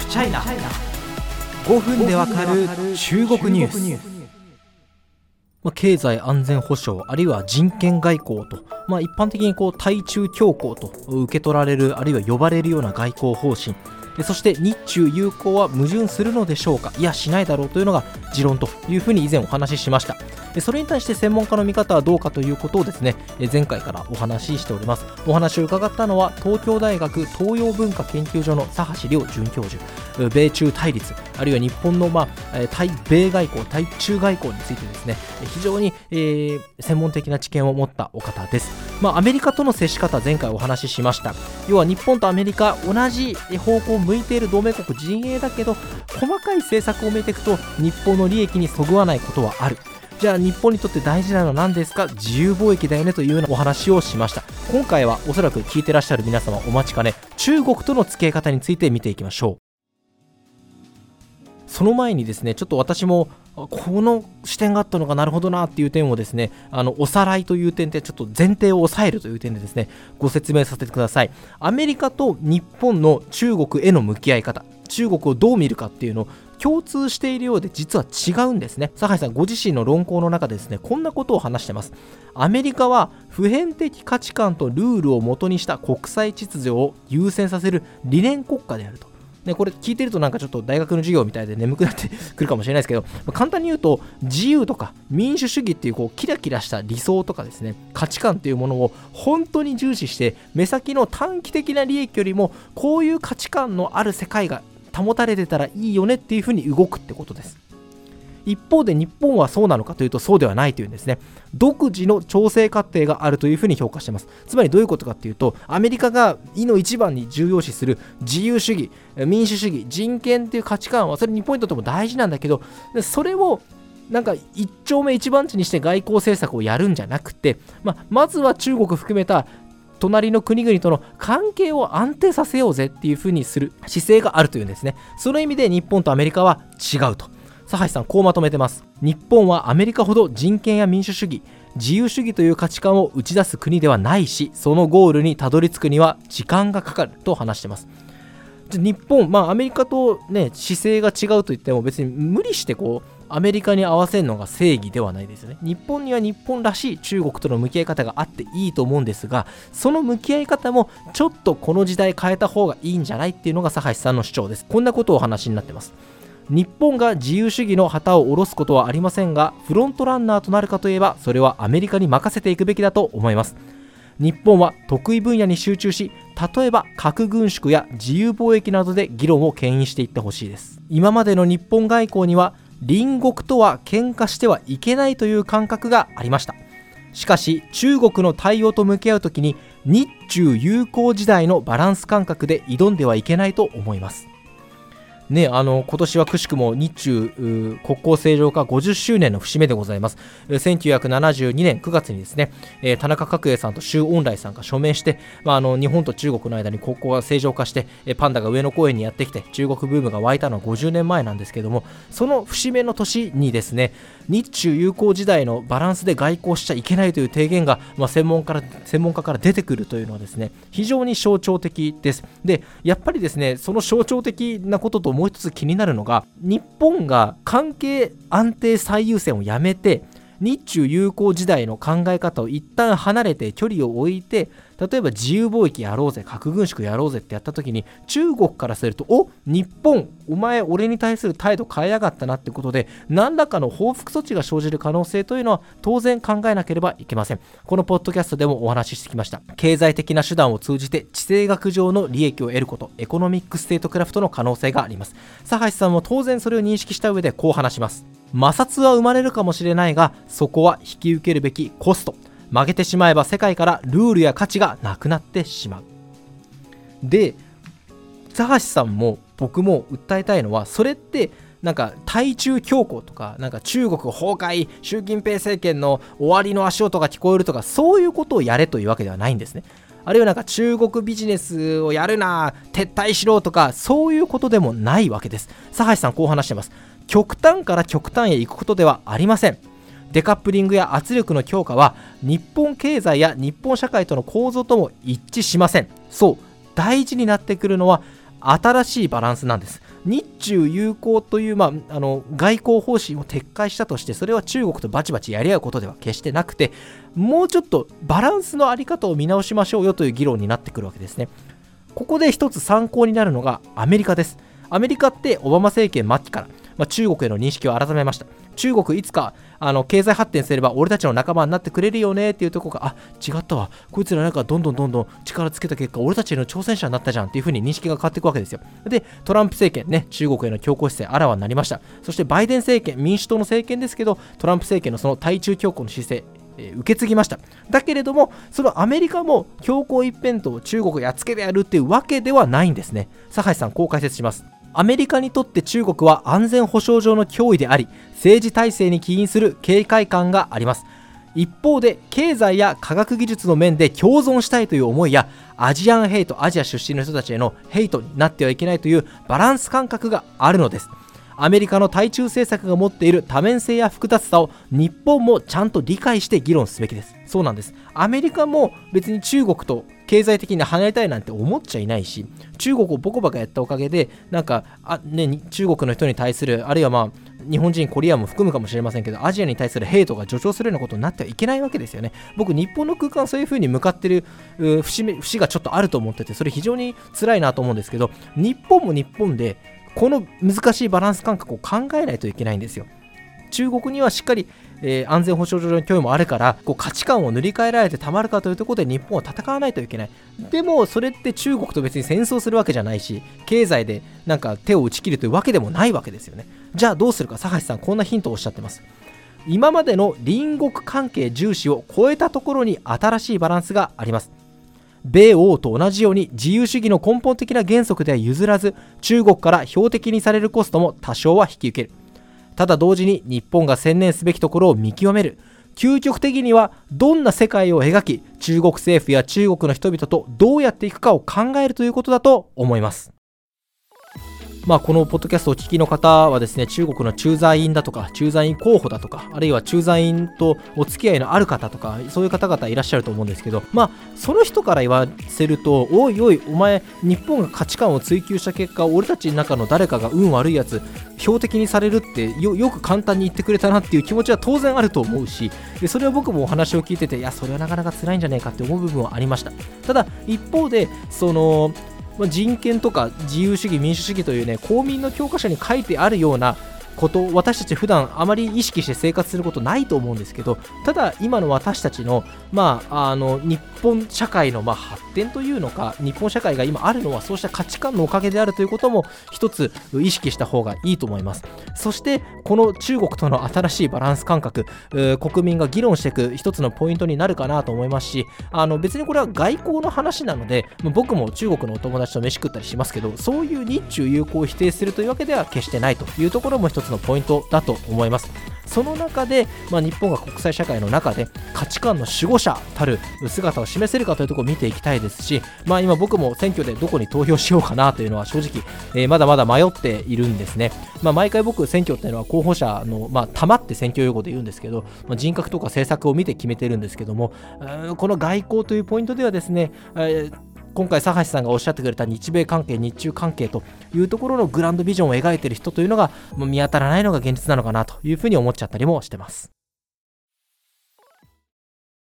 フチャイナ5分でわかる中国ニュース。まあ、経済安全保障あるいは人権外交と、まあ、一般的にこう対中強硬と受け取られるあるいは呼ばれるような外交方針。そして日中友好は矛盾するのでしょうか？いやしないだろうというのが持論というふうに以前お話ししました。それに対して専門家の見方はどうかということをですね前回からお話ししております。お話を伺ったのは東京大学東洋文化研究所の佐橋亮准教授米中対立あるいは日本の、まあ、対米外交対中外交についてですね非常に、えー、専門的な知見を持ったお方です、まあ、アメリカとの接し方前回お話ししました。要は日本とアメリカ同じ方向向いている同盟国陣営だけど細かい政策を見ていくと日本の利益にそぐわないことはある。じゃあ日本にとって大事なのは何ですか？自由貿易だよねというようなお話をしました。今回はおそらく聞いてらっしゃる皆様お待ちかね。中国との付き合い方について見ていきましょう。その前にですねちょっと私もこの視点があったのがなるほどなっていう点をですねあのおさらいという点でちょっと前提を抑えるという点でですねご説明させてください。アメリカと日本の中国への向き合い方中国をどう見るかっていうのを共通しているようで実は違うんですね。酒井さんご自身の論考の中でですねこんなことを話してます。アメリカは普遍的価値観とルールをもとにした国際秩序を優先させる理念国家であると。ね、これ聞いてるとなんかちょっと大学の授業みたいで眠くなって くるかもしれないですけど、ま、簡単に言うと自由とか民主主義っていうこうキラキラした理想とかですね価値観っていうものを本当に重視して目先の短期的な利益よりもこういう価値観のある世界が保たれてたらいいよねっていうふうに動くってことです。一方で日本はそうなのかというとそうではないというんですね。独自の調整過程があるというふうに評価しています。つまりどういうことかというとアメリカが意の一番に重要視する自由主義民主主義人権という価値観はそれ日本にとっても大事なんだけどそれをなんか一丁目一番地にして外交政策をやるんじゃなくて、まあ、まずは中国含めた隣の国々との関係を安定させようぜっていうふうにする姿勢があるというんですね。その意味で日本とアメリカは違うと。佐橋さんこうまとめてます。日本はアメリカほど人権や民主主義自由主義という価値観を打ち出す国ではないしそのゴールにたどり着くには時間がかかると話してます。日本、まあ、アメリカと、ね、姿勢が違うといっても別に無理してこうアメリカに合わせるのが正義ではないですよね。日本には日本らしい中国との向き合い方があっていいと思うんですがその向き合い方もちょっとこの時代変えた方がいいんじゃないっていうのが佐橋さんの主張です。こんなことをお話になってます。日本が自由主義の旗を下ろすことはありませんがフロントランナーとなるかといえばそれはアメリカに任せていくべきだと思います。日本は得意分野に集中し例えば核軍縮や自由貿易などで議論を牽引していってほしいです。今までの日本外交には隣国とは喧嘩してはいけないという感覚がありました。しかし中国の対応と向き合う時に日中友好時代のバランス感覚で挑んではいけないと思います。ね、あの今年はくしくも日中国交正常化50周年の節目でございます。1972年9月にですね、え田中角栄さんと周恩来さんが署名して、まあ、あの日本と中国の間に国交が正常化して、えパンダが上野公園にやってきて中国ブームが湧いたのは50年前なんですけども、その節目の年にですね、日中友好時代のバランスで外交しちゃいけないという提言が、まあ、専門から専門家から出てくるというのはですね、非常に象徴的です。で、やっぱりですね、その象徴的なことともう一つ気になるのが日本が関係安定最優先をやめて日中友好時代の考え方を一旦離れて距離を置いて例えば自由貿易やろうぜ核軍縮やろうぜってやった時に中国からするとお日本お前俺に対する態度変えやがったなってことで何らかの報復措置が生じる可能性というのは当然考えなければいけません。このポッドキャストでもお話ししてきました。経済的な手段を通じて地政学上の利益を得ること economic statecraft の可能性があります。佐橋さんも当然それを認識した上でこう話します。摩擦は生まれるかもしれないがそこは引き受けるべきコスト。負けてしまえば世界からルールや価値がなくなってしまう。で佐橋さんも僕も訴えたいのはそれってなんか対中強硬とかなんか中国崩壊習近平政権の終わりの足音が聞こえるとかそういうことをやれというわけではないんですね。あるいはなんか中国ビジネスをやるな撤退しろとかそういうことでもないわけです。佐橋さんこう話してます。極端から極端へ行くことではありません。デカップリングや圧力の強化は日本経済や日本社会との構造とも一致しません。そう大事になってくるのは新しいバランスなんです。日中友好という、まあ、あの外交方針を撤回したとしてそれは中国とバチバチやり合うことでは決してなくてもうちょっとバランスの在り方を見直しましょうよという議論になってくるわけですね。ここで一つ参考になるのがアメリカです。アメリカってオバマ政権末期から、まあ、中国への認識を改めました。中国いつかあの経済発展すれば俺たちの仲間になってくれるよねっていうとこがあ違ったわ。こいつらなんかどんどんどんどん力つけた結果俺たちの挑戦者になったじゃんっていう風に認識が変わっていくわけですよ。でトランプ政権ね中国への強硬姿勢あらわになりました。そしてバイデン政権民主党の政権ですけどトランプ政権のその対中強硬の姿勢受け継ぎました。だけれどもそのアメリカも強硬一辺倒中国やっつけてやるっていうわけではないんですね。酒井さんこう解説します。アメリカにとって中国は安全保障上の脅威であり政治体制に起因する警戒感があります。一方で経済や科学技術の面で共存したいという思いやアジアンヘイトアジア出身の人たちへのヘイトになってはいけないというバランス感覚があるのです。アメリカの対中政策が持っている多面性や複雑さを日本もちゃんと理解して議論すべきですそうなんですアメリカも別に中国と経済的に離れたいなんて思っちゃいないし中国をボコボコやったおかげでなんかあ、ね、中国の人に対するあるいはまあ日本人、コリアも含むかもしれませんけど、アジアに対するヘイトが助長するようなことになってはいけないわけですよね。僕、日本の空間、そういう風に向かってる節節がちょっとあると思ってて、それ非常に辛いなと思うんですけど、日本も日本で、この難しいバランス感覚を考えないといけないんですよ。中国にはしっかり、えー、安全保障上の脅威もあるからこう価値観を塗り替えられてたまるかというところで日本は戦わないといけない。でもそれって中国と別に戦争するわけじゃないし経済でなんか手を打ち切るというわけでもないわけですよね。じゃあどうするか？佐橋さんこんなヒントをおっしゃってます。今までの隣国関係重視を超えたところに新しいバランスがあります。米欧と同じように自由主義の根本的な原則では譲らず中国から標的にされるコストも多少は引き受ける。ただ同時に日本が専念すべきところを見極める。究極的にはどんな世界を描き中国政府や中国の人々とどうやっていくかを考えるということだと思います。まあ、このポッドキャストをお聞きの方はですね、中国の駐在員だとか、駐在員候補だとか、あるいは駐在員とお付き合いのある方とか、そういう方々いらっしゃると思うんですけど、まあ、その人から言わせると、おいおい、お前、日本が価値観を追求した結果、俺たちの中の誰かが運悪いやつ、標的にされるってよ、よく簡単に言ってくれたなっていう気持ちは当然あると思うし、でそれは僕もお話を聞いてて、いや、それはなかなか辛いんじゃないかって思う部分はありました。ただ、一方で、その、まあ、人権とか自由主義民主主義というね公民の教科書に書いてあるようなこと私たち普段あまり意識して生活することないと思うんですけどただ今の私たちの,、まあ、あの日本社会のま発展というのか日本社会が今あるのはそうした価値観のおかげであるということも一つ意識した方がいいと思います。そしてこの中国との新しいバランス感覚国民が議論していく一つのポイントになるかなと思いますしあの別にこれは外交の話なので僕も中国のお友達と飯食ったりしますけどそういう日中友好を否定するというわけでは決してないというところも一つのポイントだと思います。その中で、まあ、日本が国際社会の中で価値観の守護者たる姿を示せるかというところを見ていきたいですし、まあ、今僕も選挙でどこに投票しようかなというのは正直、えー、まだまだ迷っているんですね、まあ、毎回僕選挙っていうのは候補者の、まあ、玉って選挙用語で言うんですけど、まあ、人格とか政策を見て決めてるんですけどもこの外交というポイントではですね、えー今回、佐橋さんがおっしゃってくれた日米関係、日中関係というところのグランドビジョンを描いている人というのが見当たらないのが現実なのかなというふうに思っちゃったりもしてます。